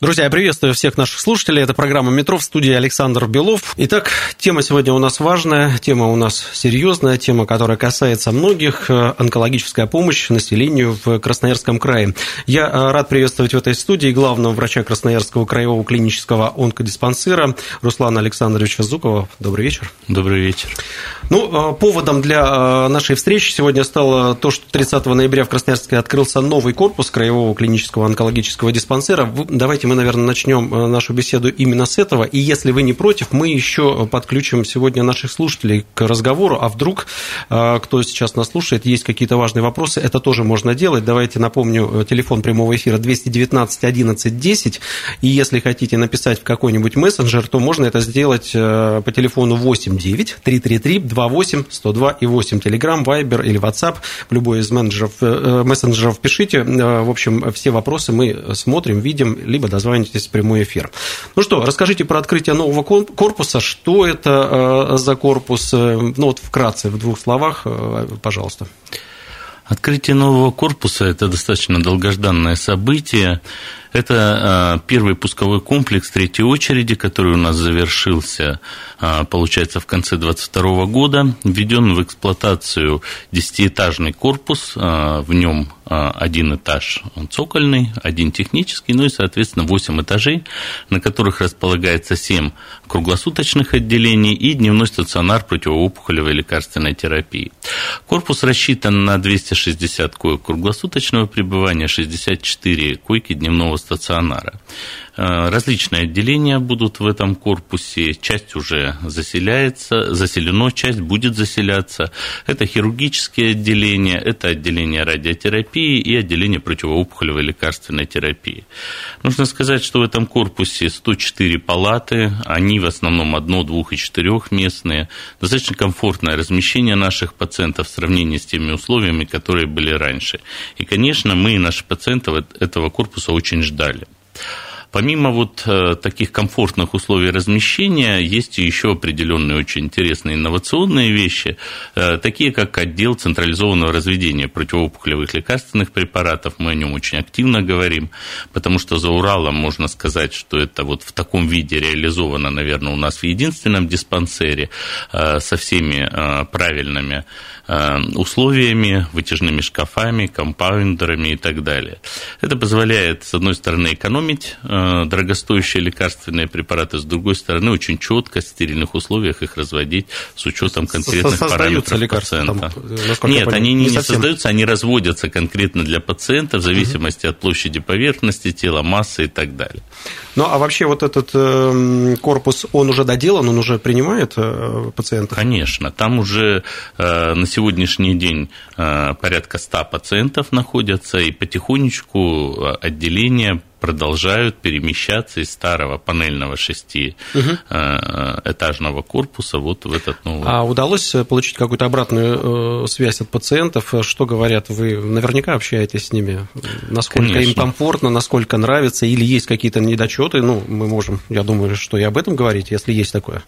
Друзья, я приветствую всех наших слушателей. Это программа «Метро» в студии Александр Белов. Итак, тема сегодня у нас важная, тема у нас серьезная, тема, которая касается многих. э, Онкологическая помощь населению в Красноярском крае. Я э, рад приветствовать в этой студии главного врача Красноярского краевого клинического онкодиспансера Руслана Александровича Зукова. Добрый вечер. Добрый вечер. Ну, э, поводом для нашей встречи сегодня стало то, что 30 ноября в Красноярске открылся новый корпус Краевого клинического онкологического диспансера. Давайте мы, наверное, начнем э, нашу беседу именно с этого. И если вы не против, мы еще подключим сегодня наших слушателей к разговору. А вдруг, э, кто сейчас нас слушает, есть какие-то важные вопросы, это тоже можно делать. Давайте напомню, э, телефон прямого эфира 219 11 10. И если хотите написать в какой-нибудь мессенджер, то можно это сделать по телефону 89 333 28 102 и 8. Телеграм, Вайбер или WhatsApp. В любой из менеджеров, мессенджеров пишите. В общем, все вопросы мы смотрим, видим, либо дозванивайтесь в прямой эфир. Ну что, расскажите про открытие нового корпуса. Что это э, за корпус? Э, Ну вот вкратце, в двух словах, э, пожалуйста. Открытие нового корпуса – это достаточно долгожданное событие. Это а, первый пусковой комплекс третьей очереди, который у нас завершился, а, получается, в конце 2022 года. Введен в эксплуатацию десятиэтажный корпус, а, в нем один этаж цокольный, один технический, ну и, соответственно, 8 этажей, на которых располагается 7 круглосуточных отделений и дневной стационар противоопухолевой лекарственной терапии. Корпус рассчитан на 260 коек круглосуточного пребывания, 64 койки дневного стационара. Э, Различные отделения будут в этом корпусе, часть уже заселяется, заселено, часть будет заселяться. Это хирургические отделения, это отделение радиотерапии и отделение противоопухолевой лекарственной терапии. Нужно сказать, что в этом корпусе 104 палаты, они в основном одно, двух и четырехместные. Достаточно комфортное размещение наших пациентов в сравнении с теми условиями, которые были раньше. И, конечно, мы и наши пациенты этого корпуса очень ждали. Помимо вот э, таких комфортных условий размещения, есть еще определенные очень интересные инновационные вещи, э, такие как отдел централизованного разведения противоопухолевых лекарственных препаратов. Мы о нем очень активно говорим, потому что за Уралом можно сказать, что это вот в таком виде реализовано, наверное, у нас в единственном диспансере э, со всеми правильными условиями, вытяжными шкафами, компаундерами и так далее. Это позволяет, с одной стороны, экономить дорогостоящие лекарственные препараты, с другой стороны, очень четко, в стерильных условиях их разводить с учетом конкретных Создаются параметров там, пациента. насколько я Нет, они не, не совсем. создаются, они разводятся конкретно для пациента в зависимости от площади поверхности тела, массы и так далее. Ну, а вообще вот этот э, корпус, он уже доделан, он уже принимает э, пациентов? Конечно, там уже э, на сегодняшний день э, порядка 100 пациентов находятся, и потихонечку э, отделения продолжают перемещаться из старого панельного шестиэтажного корпуса вот в этот новый. А удалось получить какую-то обратную э, связь от пациентов? Что говорят? Вы наверняка общаетесь с ними. Насколько им Конечно. комфортно, насколько нравится, или есть какие-то недочеты? Ну, мы можем, я думаю, что и об этом говорить, если есть такое.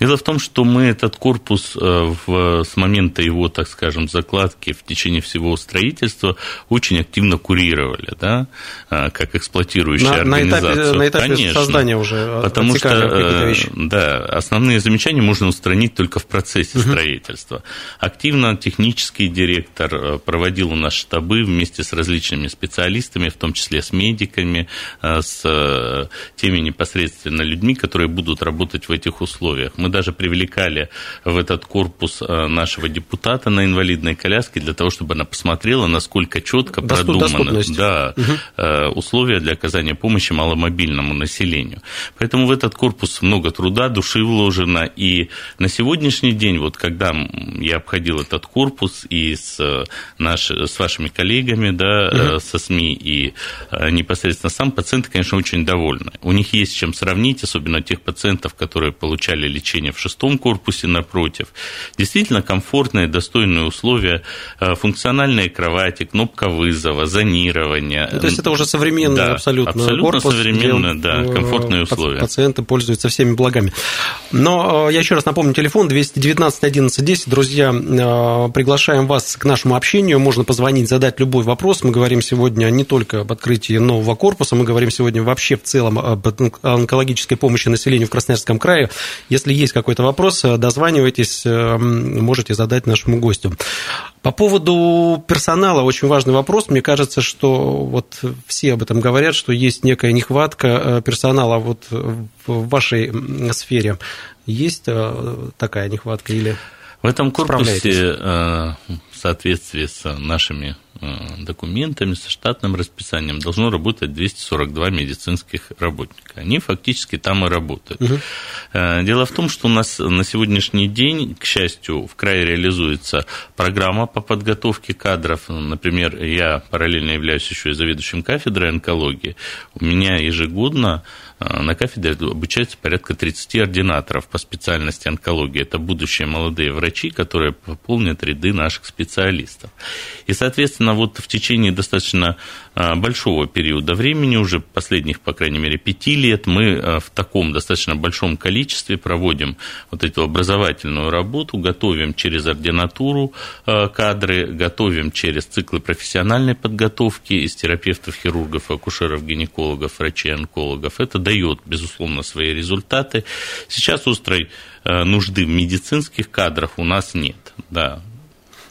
Дело в том, что мы этот корпус э, в, с момента его, так скажем, закладки в течение всего строительства очень активно курировали, да, э, как эксплуатирующая На, на этапе, на этапе Конечно. создания уже Потому что, какие-то э, вещи. да, основные замечания можно устранить только в процессе строительства. Активно технический директор э, проводил у нас штабы вместе с различными специалистами, в том числе с медиками, э, с теми непосредственно людьми, которые будут работать в этих условиях. Мы даже привлекали в этот корпус нашего депутата на инвалидной коляске для того, чтобы она посмотрела, насколько четко Доступ- продумано да, э, условия для оказания помощи маломобильному населению. Поэтому в этот корпус много труда, души вложено. И на сегодняшний день, вот когда я обходил этот корпус и с, наш, с вашими коллегами, да, угу. со СМИ, и непосредственно сам пациенты, конечно, очень довольны. У них есть чем сравнить, особенно тех пациентов, которые получали лечение в шестом корпусе напротив. Действительно комфортные, достойные условия, функциональные кровати, кнопка вызова, зонирование. Ну, то есть это уже современный да, абсолютно, абсолютно корпус, современный, да, комфортные условия. Пациенты пользуются всеми благами. Но я еще раз напомню, телефон 219 11 10. Друзья, приглашаем вас к нашему общению. Можно позвонить, задать любой вопрос. Мы говорим сегодня не только об открытии нового корпуса, мы говорим сегодня вообще в целом об онкологической помощи населению в Красноярском крае. Если есть какой-то вопрос, дозванивайтесь, можете задать нашему гостю. По поводу персонала очень важный вопрос. Мне кажется, что вот все об этом говорят, что есть некая нехватка э, персонала вот в вашей сфере. Есть э, такая нехватка или в этом корпусе э, в соответствии с нашими Э, документами, со штатным расписанием должно работать 242 медицинских работника. Они фактически там и работают. Угу. Дело в том, что у нас на сегодняшний день, к счастью, в крае реализуется программа по подготовке кадров. Например, я параллельно являюсь еще и заведующим кафедрой онкологии. У меня ежегодно на кафедре обучается порядка 30 ординаторов по специальности онкологии. Это будущие молодые врачи, которые пополнят ряды наших специалистов. И, соответственно, вот в течение достаточно большого периода времени, уже последних, по крайней мере, пяти лет, мы а, в таком достаточно большом количестве проводим вот эту образовательную работу, готовим через ординатуру а, кадры, готовим через циклы профессиональной подготовки из терапевтов, хирургов, акушеров, гинекологов, врачей, онкологов. Это дает, безусловно, свои результаты. Сейчас острой нужды в медицинских кадрах у нас нет. Да,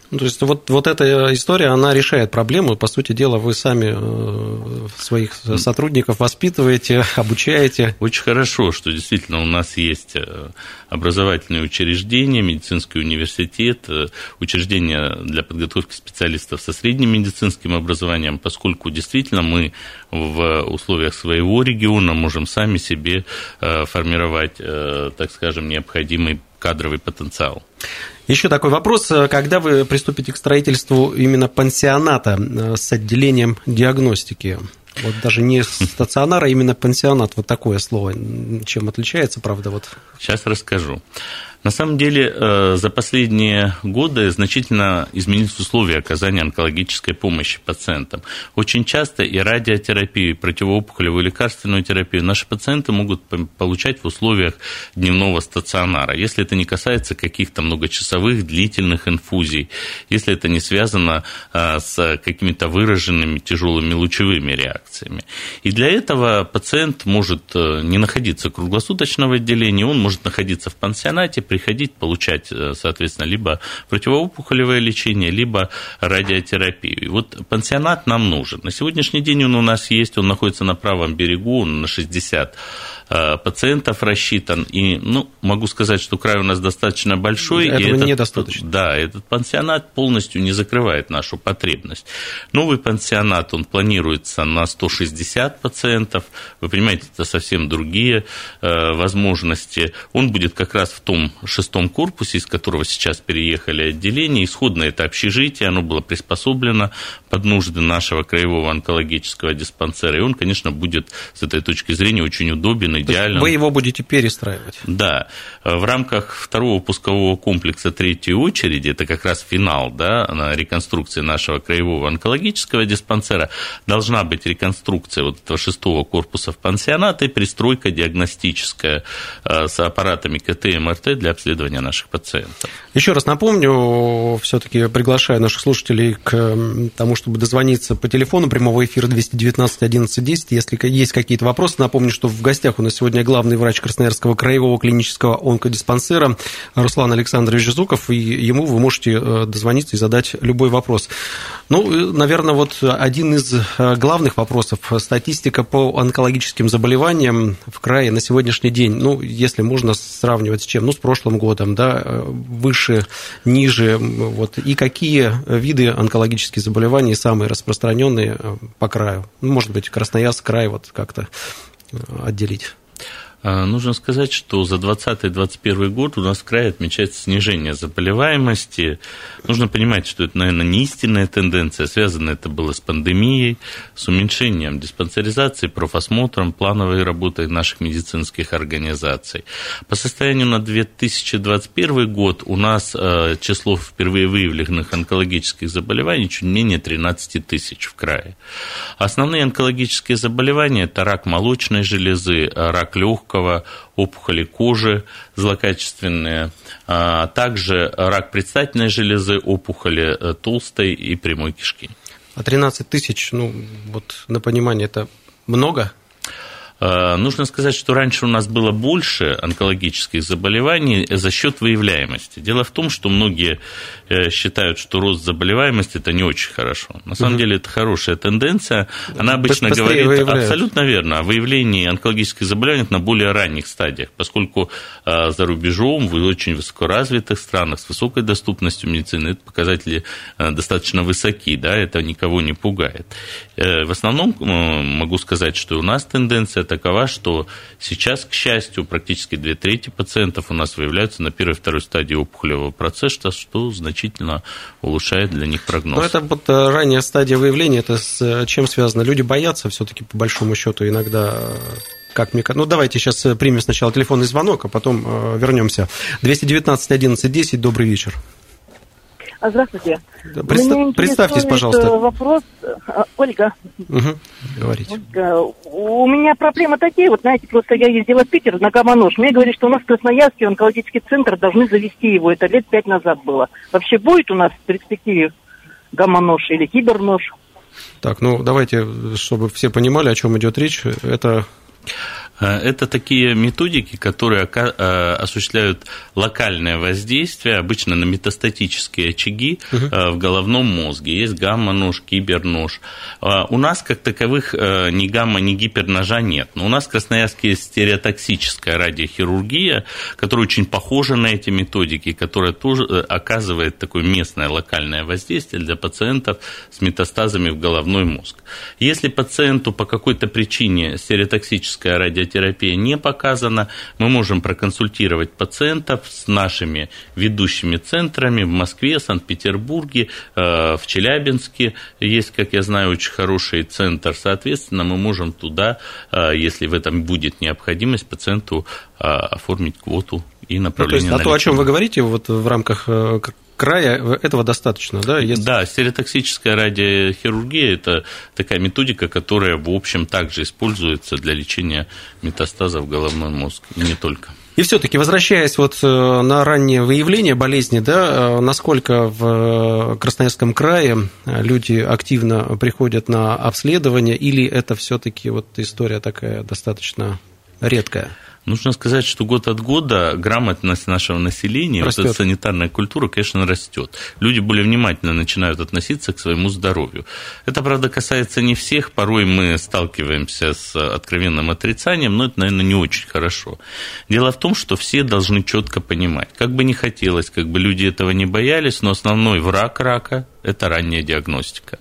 то есть вот, вот эта история, она решает проблему. По сути дела, вы сами э, своих сотрудников воспитываете, обучаете. Очень хорошо, что действительно у нас есть э, образовательные учреждения, медицинский университет, э, учреждения для подготовки специалистов со средним медицинским образованием, поскольку действительно мы в условиях своего региона можем сами себе формировать, так скажем, необходимый кадровый потенциал. Еще такой вопрос. Когда вы приступите к строительству именно пансионата э, с отделением диагностики? Вот даже не стационар, а именно пансионат, вот такое слово. Чем отличается, правда? Вот. Сейчас расскажу. На самом деле, э, за последние годы значительно изменились условия оказания онкологической помощи пациентам. Очень часто и радиотерапию, и противоопухолевую лекарственную терапию наши пациенты могут получать в условиях дневного стационара, если это не касается каких-то многочасовых длительных инфузий, если это не связано э, с какими-то выраженными тяжелыми лучевыми реакциями. И для этого пациент может э, не находиться круглосуточно в отделении, он может находиться в пансионате, приходить, получать, э, соответственно, либо противоопухолевое лечение, либо радиотерапию. И вот пансионат нам нужен. На сегодняшний день он у нас есть, он находится на правом берегу, на 60 Э, пациентов рассчитан. И, ну, могу сказать, что край у нас достаточно большой. Этого и этот, недостаточно. Да, этот пансионат полностью не закрывает нашу потребность. Новый пансионат, он планируется на 160 пациентов. Вы понимаете, это совсем другие э, возможности. Он будет как раз в том шестом корпусе, из которого сейчас переехали отделения. Исходно это общежитие, оно было приспособлено под нужды нашего краевого онкологического диспансера. И он, конечно, будет с этой точки зрения очень удобен идеальном. Вы его будете перестраивать? Да. В рамках второго пускового комплекса третьей очереди, это как раз финал да, на реконструкции нашего краевого онкологического диспансера, должна быть реконструкция вот этого шестого корпуса в пансионат и пристройка диагностическая э, с аппаратами КТ и МРТ для обследования наших пациентов. Еще раз напомню, все-таки приглашаю наших слушателей к тому, чтобы дозвониться по телефону прямого эфира 219 11 10. Если есть какие-то вопросы, напомню, что в гостях у нас нас сегодня главный врач Красноярского краевого клинического онкодиспансера Руслан Александрович Зуков, и ему вы можете э, дозвониться и задать любой вопрос. Ну, наверное, вот один из главных вопросов – статистика по онкологическим заболеваниям в крае на сегодняшний день, ну, если можно сравнивать с чем, ну, с прошлым годом, да, выше, ниже, вот, и какие виды онкологических заболеваний самые распространенные по краю? Ну, может быть, Красноярск край вот как-то э, отделить. А, нужно сказать, что за 2020-2021 год у нас в крае отмечается снижение заболеваемости. Нужно понимать, что это, наверное, не истинная тенденция. Связано это было с пандемией, с уменьшением диспансеризации, профосмотром, плановой работой наших медицинских организаций. По состоянию на 2021 год у нас э, число впервые выявленных онкологических заболеваний чуть менее 13 тысяч в крае. Основные онкологические заболевания – это рак молочной железы, рак легкого, легкого, опухоли кожи злокачественные, а также рак предстательной железы, опухоли э, толстой и прямой кишки. А 13 тысяч, ну, вот на понимание, это много? Э, нужно сказать, что раньше у нас было больше онкологических заболеваний за счет выявляемости. Дело в том, что многие э, считают, что рост заболеваемости это не очень хорошо. На самом деле это хорошая тенденция. Она обычно говорит выявляют. абсолютно верно о выявлении онкологических заболеваний на более ранних стадиях, поскольку э, за рубежом в очень высокоразвитых странах с высокой доступностью медицины эти показатели достаточно высоки, да, это никого не пугает. В основном могу сказать, что у нас тенденция такова, что сейчас, к счастью, практически две трети пациентов у нас выявляются на первой и второй стадии опухолевого процесса, что значительно улучшает для них прогноз. Но это вот э, ранняя стадия выявления, это с э, чем связано? Люди боятся все-таки, по большому счету, иногда э, как мне... Ну, давайте сейчас примем сначала телефонный звонок, а потом вернемся. 219 11 10, добрый вечер. А, здравствуйте. Предста... Представьтесь, пожалуйста. Вопрос. А, Ольга. Угу. Говорите. Ольга, у меня проблемы такие, вот знаете, просто я ездила в Питер на Гаманож. Мне говорят, что у нас в Красноярске онкологический центр должны завести его. Это лет пять назад было. Вообще будет у нас в перспективе гамма-нож или кибернож? Так, ну давайте, чтобы все понимали, о чем идет речь. Это это такие методики, которые э, осуществляют локальное воздействие, обычно на метастатические очаги угу. в головном мозге. Есть гамма-нож, кибернож. У нас, как таковых, ни гамма, ни гиперножа нет. Но у нас в Красноярске есть стереотоксическая радиохирургия, которая очень похожа на эти методики, которая тоже оказывает такое местное локальное воздействие для пациентов с метастазами в головной мозг. Если пациенту по какой-то причине стереотоксическая радиохирургия радиотерапия не показана, мы можем проконсультировать пациентов с нашими ведущими центрами в Москве, Санкт-Петербурге, э, в Челябинске. Есть, как я знаю, очень хороший центр. Соответственно, мы можем туда, э, если в этом будет необходимость, пациенту э, оформить квоту и направление. Ну, то есть, а то, о чем вы говорите вот в рамках края этого достаточно, да? Если... Да, стереотоксическая радиохирургия – это такая методика, которая, в общем, также используется для лечения метастазов в головной мозг, и не только. И все-таки, возвращаясь вот э, на раннее выявление болезни, да, э, насколько в Красноярском крае люди активно приходят на обследование, или это все-таки вот история такая достаточно редкая? Нужно сказать, что год от года грамотность нашего населения, растет. вот эта санитарная культура, конечно, растет. Люди более внимательно начинают относиться к своему здоровью. Это, правда, касается не всех. Порой мы сталкиваемся с откровенным отрицанием, но это, наверное, не очень хорошо. Дело в том, что все должны четко понимать, как бы не хотелось, как бы люди этого не боялись, но основной враг рака – это ранняя диагностика.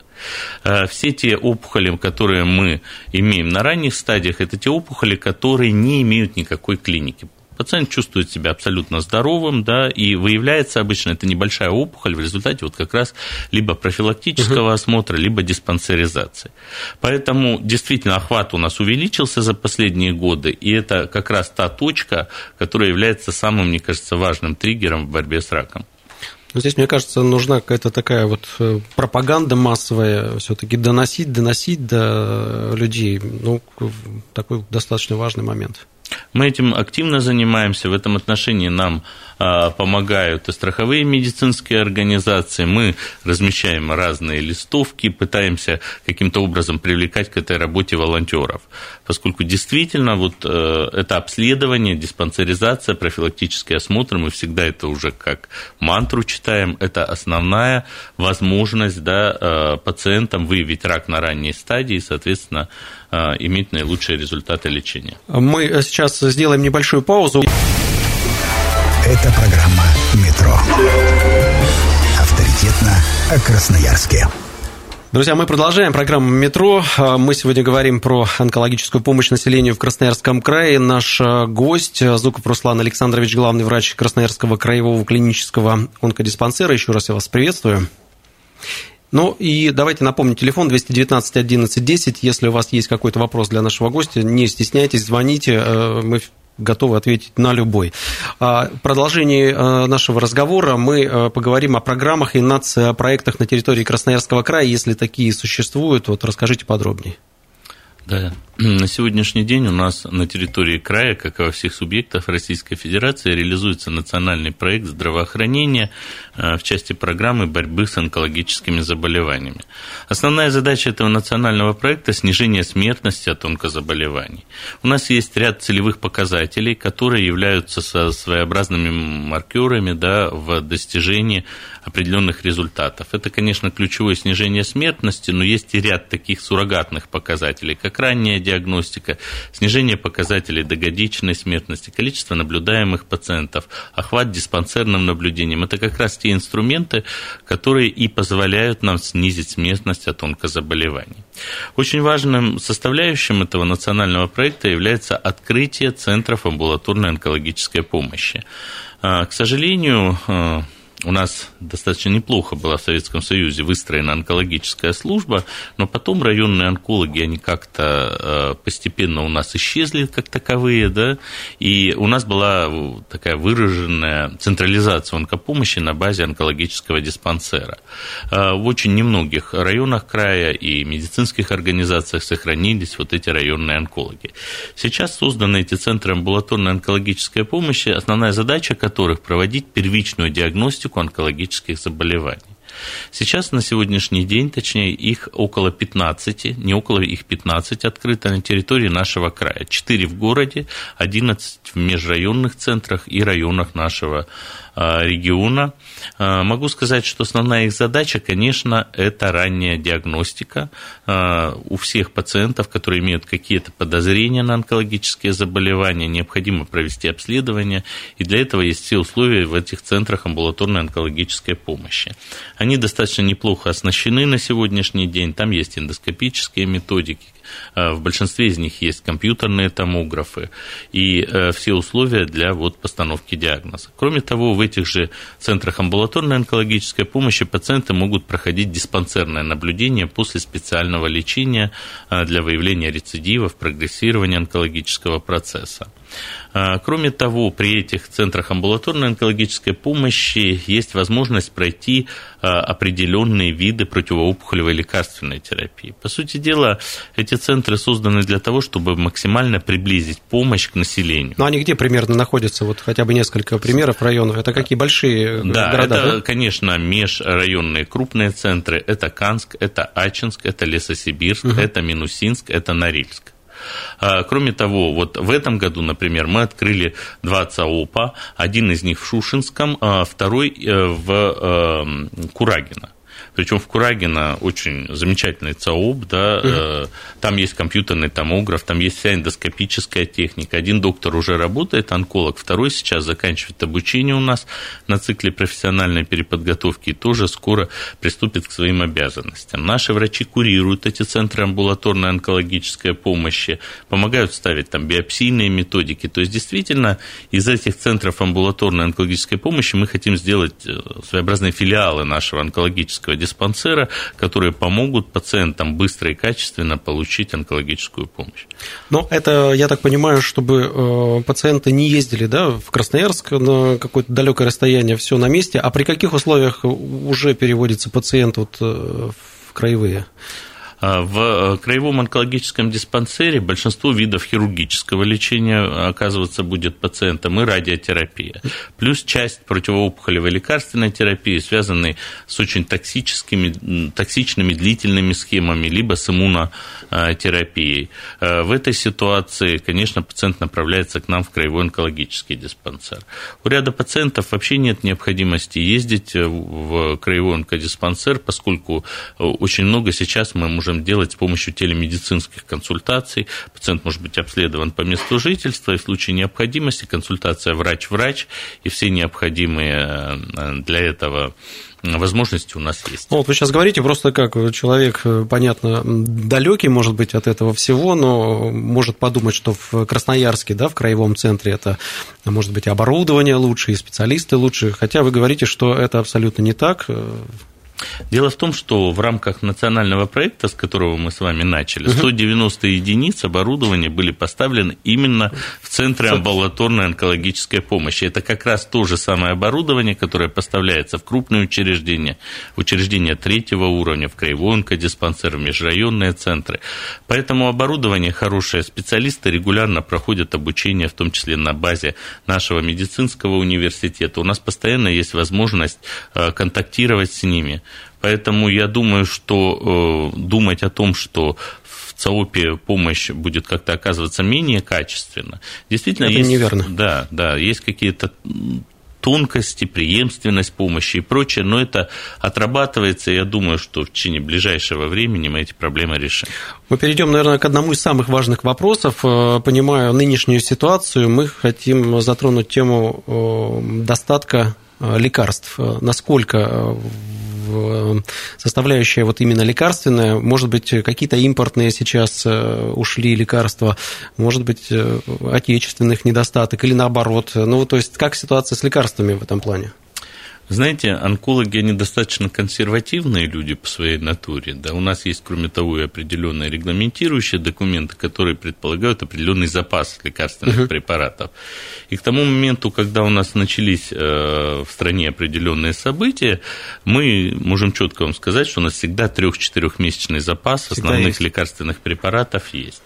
Э, все те опухоли, которые мы имеем на ранних стадиях, это те опухоли, которые не имеют никакой клиники. Пациент чувствует себя абсолютно здоровым, да, и выявляется обычно это небольшая опухоль в результате вот как раз либо профилактического осмотра, либо диспансеризации. Поэтому действительно охват у нас увеличился за последние годы, и это как раз та точка, которая является самым, мне кажется, важным триггером в борьбе с раком. Но здесь, мне кажется, нужна какая-то такая вот э, пропаганда массовая, все-таки доносить, доносить до людей. Ну, такой достаточно важный момент. Мы этим активно занимаемся. В этом отношении нам помогают и страховые медицинские организации. Мы размещаем разные листовки, пытаемся каким-то образом привлекать к этой работе волонтеров, поскольку действительно вот это обследование, диспансеризация, профилактический осмотр, мы всегда это уже как мантру читаем, это основная возможность да, пациентам выявить рак на ранней стадии и, соответственно, иметь наилучшие результаты лечения. Мы сейчас сделаем небольшую паузу. Это программа «Метро». Авторитетно о Красноярске. Друзья, мы продолжаем программу «Метро». Мы сегодня говорим про онкологическую помощь населению в Красноярском крае. Наш гость Зуков Руслан Александрович, главный врач Красноярского краевого клинического онкодиспансера. Еще раз я вас приветствую. Ну и давайте напомню, телефон 219 11 10. Если у вас есть какой-то вопрос для нашего гостя, не стесняйтесь, звоните. Мы готовы ответить на любой. В продолжении э, нашего разговора мы э, поговорим о программах и нацпроектах на территории Красноярского края. Если такие существуют, вот расскажите подробнее. Да, на сегодняшний день у нас на территории края, как и во всех субъектах Российской Федерации, реализуется национальный проект здравоохранения э, в части программы борьбы с онкологическими заболеваниями. Основная задача этого национального проекта – снижение смертности от онкозаболеваний. У нас есть ряд целевых показателей, которые являются своеобразными маркерами да, в достижении определенных результатов. Это, конечно, ключевое снижение смертности, но есть и ряд таких суррогатных показателей, как ранняя диагностика, снижение показателей догодичной смертности, количество наблюдаемых пациентов, охват диспансерным наблюдением. Это как раз те инструменты, которые и позволяют нам снизить смертность от онкозаболеваний. Очень важным составляющим этого национального проекта является открытие центров амбулаторной онкологической помощи. А, к сожалению, а, у нас достаточно неплохо была в Советском Союзе выстроена онкологическая служба, но потом районные онкологи, они как-то э, постепенно у нас исчезли как таковые, да, и у нас была такая выраженная централизация онкопомощи на базе онкологического диспансера. Э, в очень немногих районах края и медицинских организациях сохранились вот эти районные онкологи. Сейчас созданы эти центры амбулаторной онкологической помощи, основная задача которых проводить первичную диагностику диагностику онкологических заболеваний. Сейчас на сегодняшний день, точнее, их около 15, не около их 15 открыто на территории нашего края. 4 в городе, 11 в межрайонных центрах и районах нашего региона. А, могу сказать, что основная их задача, конечно, это ранняя диагностика а, у всех пациентов, которые имеют какие-то подозрения на онкологические заболевания, необходимо провести обследование, и для этого есть все условия в этих центрах амбулаторной онкологической помощи. Они достаточно неплохо оснащены на сегодняшний день, там есть эндоскопические методики, Э, в большинстве из них есть компьютерные томографы и э, все условия для вот постановки диагноза. Кроме того, в этих же центрах амбулаторной онкологической помощи пациенты могут проходить диспансерное наблюдение после специального лечения э, для выявления рецидивов, прогрессирования онкологического процесса. А, кроме того, при этих центрах амбулаторной онкологической помощи есть возможность пройти а, определенные виды противоопухолевой лекарственной терапии. По сути дела, эти центры созданы для того, чтобы максимально приблизить помощь к населению. Но они где примерно находятся? Вот хотя бы несколько примеров районов. Это какие большие да, города? Это, да, конечно, межрайонные крупные центры. Это Канск, это Ачинск, это Лесосибирск, угу. это Минусинск, это Норильск. А, кроме того, вот в этом году, например, мы открыли два ЦАОПа, один из них в Шушинском, а второй э, в эм, Курагино. Причем в Курагино очень замечательный ЦАОП, да, угу. там есть компьютерный томограф, там есть вся эндоскопическая техника. Один доктор уже работает, онколог, второй сейчас заканчивает обучение у нас на цикле профессиональной переподготовки и тоже скоро приступит к своим обязанностям. Наши врачи курируют эти центры амбулаторной онкологической помощи, помогают ставить там биопсийные методики. То есть, действительно, из этих центров амбулаторной онкологической помощи мы хотим сделать э, своеобразные филиалы нашего онкологического диспансера, которые помогут пациентам быстро и качественно получить онкологическую помощь. Но это, я так понимаю, чтобы э, пациенты не ездили да, в Красноярск на какое-то далекое расстояние, все на месте. А при каких условиях уже переводится пациент вот э, в краевые? В краевом онкологическом диспансере большинство видов хирургического лечения оказываться будет пациентам и радиотерапия. Плюс часть противоопухолевой лекарственной терапии, связанной с очень токсическими, токсичными длительными схемами, либо с иммунотерапией. В этой ситуации, конечно, пациент направляется к нам в краевой онкологический диспансер. У ряда пациентов вообще нет необходимости ездить в краевой онкодиспансер, поскольку очень много сейчас мы можем делать с помощью телемедицинских консультаций. Пациент может быть обследован по месту жительства, и в случае необходимости консультация врач-врач и все необходимые э, для этого возможности у нас есть. Ну, вот вы сейчас говорите просто как человек, э, понятно, далекий, может быть, от этого всего, но может подумать, что в Красноярске, да, в краевом центре это, может быть, оборудование лучше и специалисты лучше, хотя вы говорите, что это абсолютно не так. Дело в том, что в рамках национального проекта, с которого мы с вами начали, 190 единиц оборудования были поставлены именно в Центре амбулаторной онкологической помощи. Это как раз то же самое оборудование, которое поставляется в крупные учреждения, учреждения третьего уровня, в краевой онкодиспансер, в межрайонные центры. Поэтому оборудование хорошее, специалисты регулярно проходят обучение, в том числе на базе нашего медицинского университета. У нас постоянно есть возможность э, контактировать с ними. Поэтому я думаю, что э, думать о том, что в ЦАОПе помощь будет как-то оказываться менее качественно, действительно Это есть... неверно. Да, да, есть какие-то тонкости, преемственность помощи и прочее, но это отрабатывается, и я думаю, что в течение ближайшего времени мы эти проблемы решим. Мы перейдем, наверное, к одному из самых важных вопросов. Э, понимая нынешнюю ситуацию, мы хотим затронуть тему э, достатка э, лекарств. Насколько составляющая вот именно лекарственная, может быть, какие-то импортные сейчас э, ушли лекарства, может быть, э, отечественных недостаток или наоборот. Ну, то есть, как ситуация с лекарствами в этом плане? Знаете, онкологи, они достаточно консервативные люди по своей натуре. Да? У нас есть, кроме того, и определенные регламентирующие документы, которые предполагают определенный запас лекарственных uh-huh. препаратов. И к тому моменту, когда у нас начались э, в стране определенные события, мы можем четко вам сказать, что у нас всегда трех-четырехмесячный запас основных есть. лекарственных препаратов есть.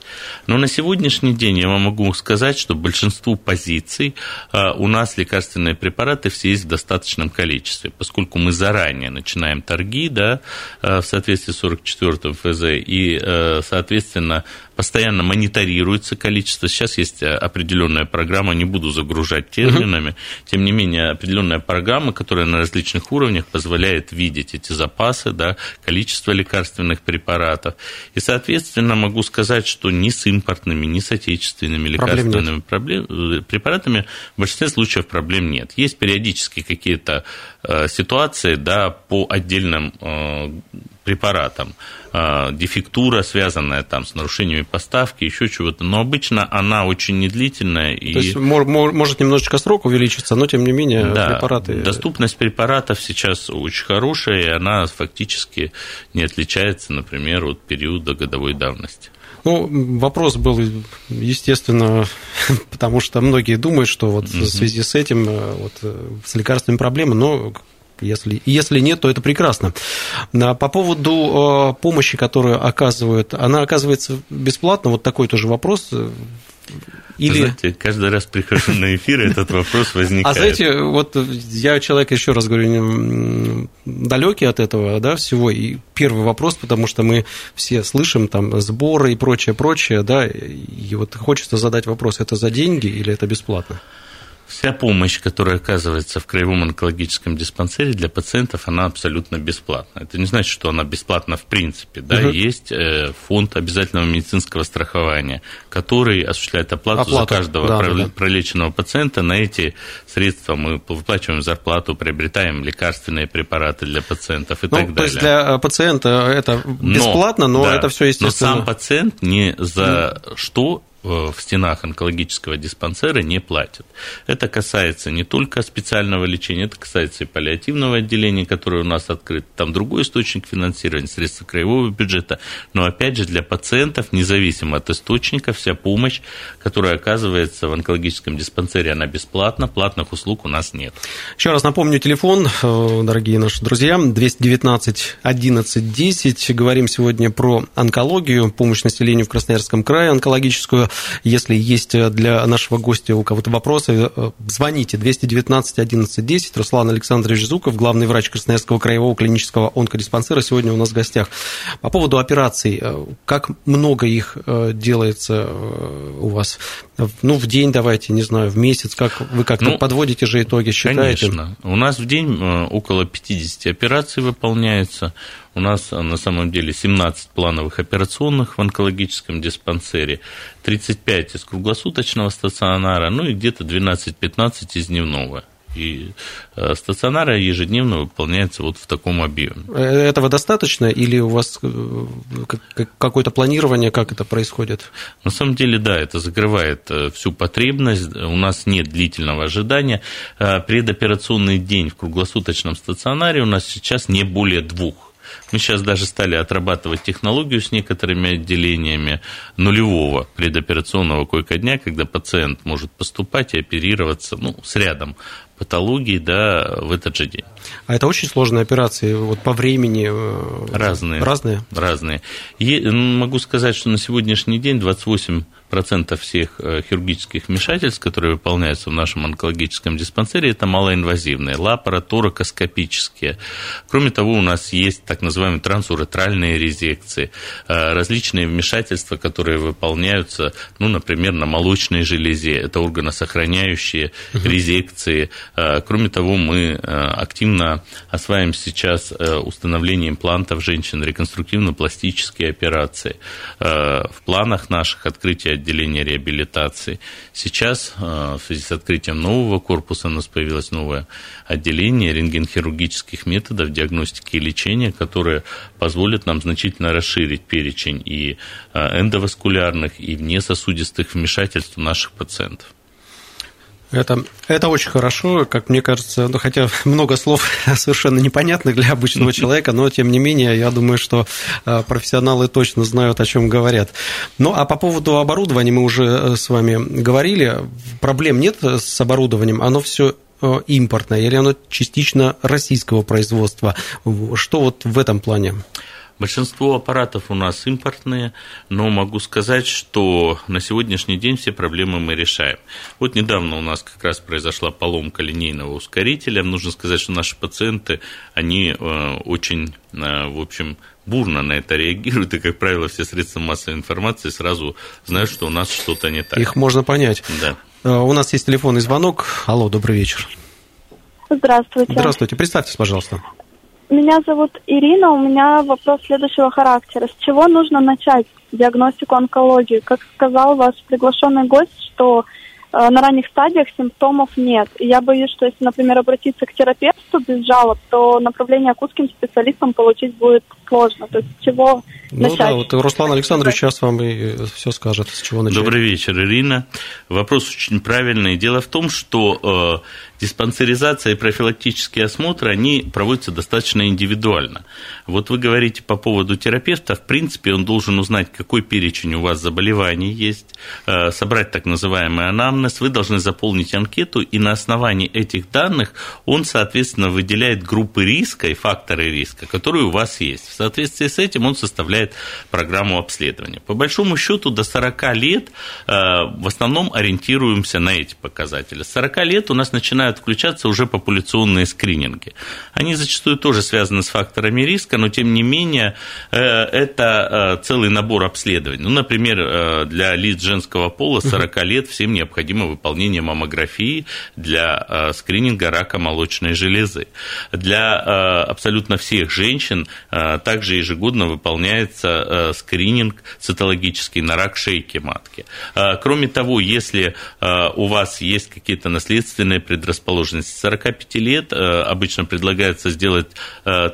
Но на сегодняшний день я вам могу сказать, что большинству позиций э, у нас лекарственные препараты все есть в достаточном количестве количестве, поскольку мы заранее начинаем торги да, э, в соответствии с 44 ФЗ, и, э, соответственно, постоянно мониторируется количество. Сейчас есть э, определенная программа, не буду загружать терминами, угу. тем не менее, определенная программа, которая на различных уровнях позволяет видеть эти запасы, да, количество лекарственных препаратов. И, соответственно, могу сказать, что ни с импортными, ни с отечественными лекарственными проблем проблем, препаратами в большинстве случаев проблем нет. Есть периодически какие-то Э, ситуации да, по отдельным э, препаратам. Э, дефектура, связанная там, с нарушениями поставки, еще чего-то. Но обычно она очень недлительная. То и... есть может немножечко срок увеличиться, но тем не менее да, препараты. Доступность препаратов сейчас очень хорошая, и она фактически не отличается, например, от периода годовой давности. Ну, вопрос был, естественно, потому что многие думают, что вот в связи с этим, э, вот, э, с лекарственными проблемы, но если, если нет, то это прекрасно. По поводу э, помощи, которую оказывают, она оказывается бесплатно, вот такой тоже вопрос. Или... Знаете, каждый раз прихожу на эфир, этот вопрос возникает. А знаете, вот я человек, еще раз говорю, далекий от этого да, всего, и первый вопрос, потому что мы все слышим там сборы и прочее, прочее, да, и вот хочется задать вопрос, это за деньги или это бесплатно? Вся помощь, которая оказывается в краевом онкологическом диспансере для пациентов, она абсолютно бесплатна. Это не значит, что она бесплатна в принципе. Да? Угу. Есть э, фонд обязательного медицинского страхования, который осуществляет оплату, оплату. за каждого да, про- да. пролеченного пациента. На эти средства мы выплачиваем зарплату, приобретаем лекарственные препараты для пациентов и ну, так далее. То есть для пациента это бесплатно, но, но да, это все естественно. Но сам пациент ни за что в стенах онкологического диспансера не платят. Это касается не только специального лечения, это касается и паллиативного отделения, которое у нас открыто. Там другой источник финансирования, средства краевого бюджета. Но опять же для пациентов, независимо от источника, вся помощь, которая оказывается в онкологическом диспансере, она бесплатна, платных услуг у нас нет. Еще раз напомню телефон, э, дорогие наши друзья, 219 11 10. Говорим сегодня про онкологию, помощь населению в Красноярском крае онкологическую. Если есть для нашего гостя у кого-то вопросы, э, звоните 219 11 10. Руслан Александрович Зуков, главный врач Красноярского краевого клинического онкодиспансера, сегодня у нас в гостях. По поводу операций, э, как много их делается у вас? Ну, в день давайте, не знаю, в месяц, как вы как-то ну, подводите же итоги, считаете? Конечно. У нас в день около 50 операций выполняется. У нас на самом деле 17 плановых операционных в онкологическом диспансере, 35 из круглосуточного стационара, ну и где-то 12-15 из дневного и э, стационара ежедневно выполняется вот в таком объеме. Э, этого достаточно или у вас э, какое-то планирование, как это происходит? На самом деле, да, это закрывает всю потребность, у нас нет длительного ожидания. Предоперационный день в круглосуточном стационаре у нас сейчас не более двух мы сейчас даже стали отрабатывать технологию с некоторыми отделениями нулевого предоперационного койко-дня, когда пациент может поступать и оперироваться ну, с рядом патологий да, в этот же день. А это очень сложные операции вот по времени? Э, разные. Разные? Разные. И могу сказать, что на сегодняшний день 28 процентов всех э, хирургических вмешательств, которые выполняются в нашем онкологическом диспансере, это малоинвазивные, лапаротурокоскопические. Кроме того, у нас есть так называемые трансуретральные резекции, э, различные вмешательства, которые выполняются, ну, например, на молочной железе, это органосохраняющие резекции. Э, кроме того, мы активно осваиваем сейчас установление имплантов женщин, реконструктивно-пластические операции. В планах наших открытия отделения реабилитации. Сейчас э, в связи с открытием нового корпуса у нас появилось новое отделение рентгенхирургических методов диагностики и лечения, которое позволит нам значительно расширить перечень и э, эндоваскулярных, и внесосудистых вмешательств у наших пациентов. Это, это очень хорошо, как мне кажется, ну, хотя много слов совершенно непонятных для обычного человека, но тем не менее, я думаю, что э, профессионалы точно знают, о чем говорят. Ну, а по поводу оборудования мы уже э, с вами говорили. Проблем нет с оборудованием, оно все э, импортное или оно частично российского производства? Что вот в этом плане? Большинство аппаратов у нас импортные, но могу сказать, что на сегодняшний день все проблемы мы решаем. Вот недавно у нас как раз произошла поломка линейного ускорителя. Нужно сказать, что наши пациенты, они э, очень, э, в общем, бурно на это реагируют, и, как правило, все средства массовой информации сразу знают, что у нас что-то не так. Их можно понять. Да. Э, у нас есть телефонный звонок. Алло, добрый вечер. Здравствуйте. Здравствуйте. Представьтесь, пожалуйста. Меня зовут Ирина, у меня вопрос следующего характера. С чего нужно начать диагностику онкологии? Как сказал ваш приглашенный гость, что э, на ранних стадиях симптомов нет. И я боюсь, что если, например, обратиться к терапевту без жалоб, то направление к узким специалистам получить будет сложно. То есть с чего ну начать? да, вот Руслан Александрович сейчас вам и все скажет, с чего начать. Добрый вечер, Ирина. Вопрос очень правильный. Дело в том, что э, диспансеризация и профилактические осмотры, они проводятся достаточно индивидуально. Вот вы говорите по поводу терапевта, в принципе, он должен узнать, какой перечень у вас заболеваний есть, э, собрать так называемый анамнез, вы должны заполнить анкету, и на основании этих данных он, соответственно, выделяет группы риска и факторы риска, которые у вас есть. В соответствии с этим он составляет программу обследования. По большому счету до 40 лет э, в основном ориентируемся на эти показатели. С 40 лет у нас начинают начинают включаться уже популяционные скрининги. Они зачастую тоже связаны с факторами риска, но тем не менее э, это э, целый набор обследований. Ну, например, э, для лиц женского пола 40 лет всем необходимо выполнение маммографии для скрининга рака молочной железы. Для абсолютно всех женщин также ежегодно выполняется скрининг цитологический на рак шейки матки. Кроме того, если у вас есть какие-то наследственные предрасположения, предрасположенности. С 45 лет обычно предлагается сделать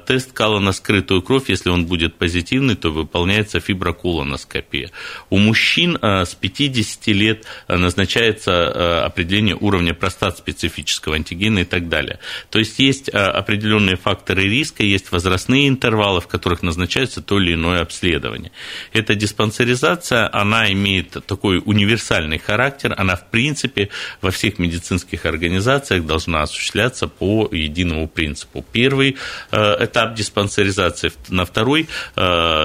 тест кала на скрытую кровь. Если он будет позитивный, то выполняется фиброколоноскопия. У мужчин с 50 лет назначается определение уровня простат специфического антигена и так далее. То есть есть определенные факторы риска, есть возрастные интервалы, в которых назначается то или иное обследование. Эта диспансеризация, она имеет такой универсальный характер, она в принципе во всех медицинских организациях должна осуществляться по единому принципу. Первый э, этап диспансеризации, на второй э,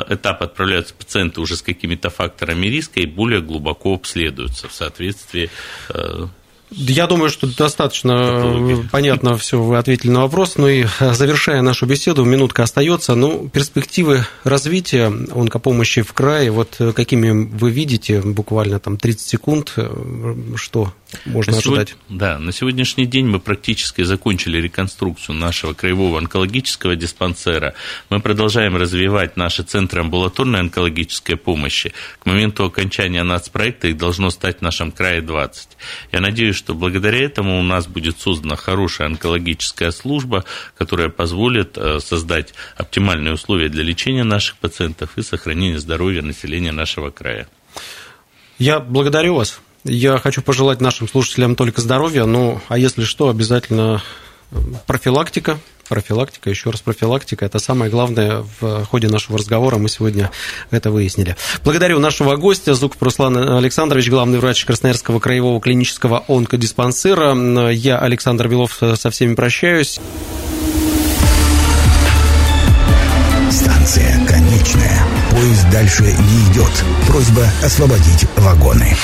этап отправляются пациенты уже с какими-то факторами риска и более глубоко обследуются в соответствии э, я думаю, что достаточно понятно все вы ответили на вопрос. Ну и завершая нашу беседу, минутка остается. Ну, перспективы развития онкопомощи в крае, вот какими вы видите, буквально там 30 секунд, что можно на ожидать? Сегодня, да, на сегодняшний день мы практически закончили реконструкцию нашего краевого онкологического диспансера. Мы продолжаем развивать наши центры амбулаторной онкологической помощи. К моменту окончания нацпроекта их должно стать в нашем крае 20. Я надеюсь, что благодаря этому у нас будет создана хорошая онкологическая служба, которая позволит э, создать оптимальные условия для лечения наших пациентов и сохранения здоровья населения нашего края. Я благодарю вас. Я хочу пожелать нашим слушателям только здоровья, ну, а если что, обязательно э, профилактика, профилактика, еще раз профилактика, это самое главное в ходе нашего разговора, мы сегодня это выяснили. Благодарю нашего гостя, Зуков Руслан Александрович, главный врач Красноярского краевого клинического онкодиспансера. Я, Александр Белов, со всеми прощаюсь. Станция конечная. Поезд дальше не идет. Просьба освободить вагоны.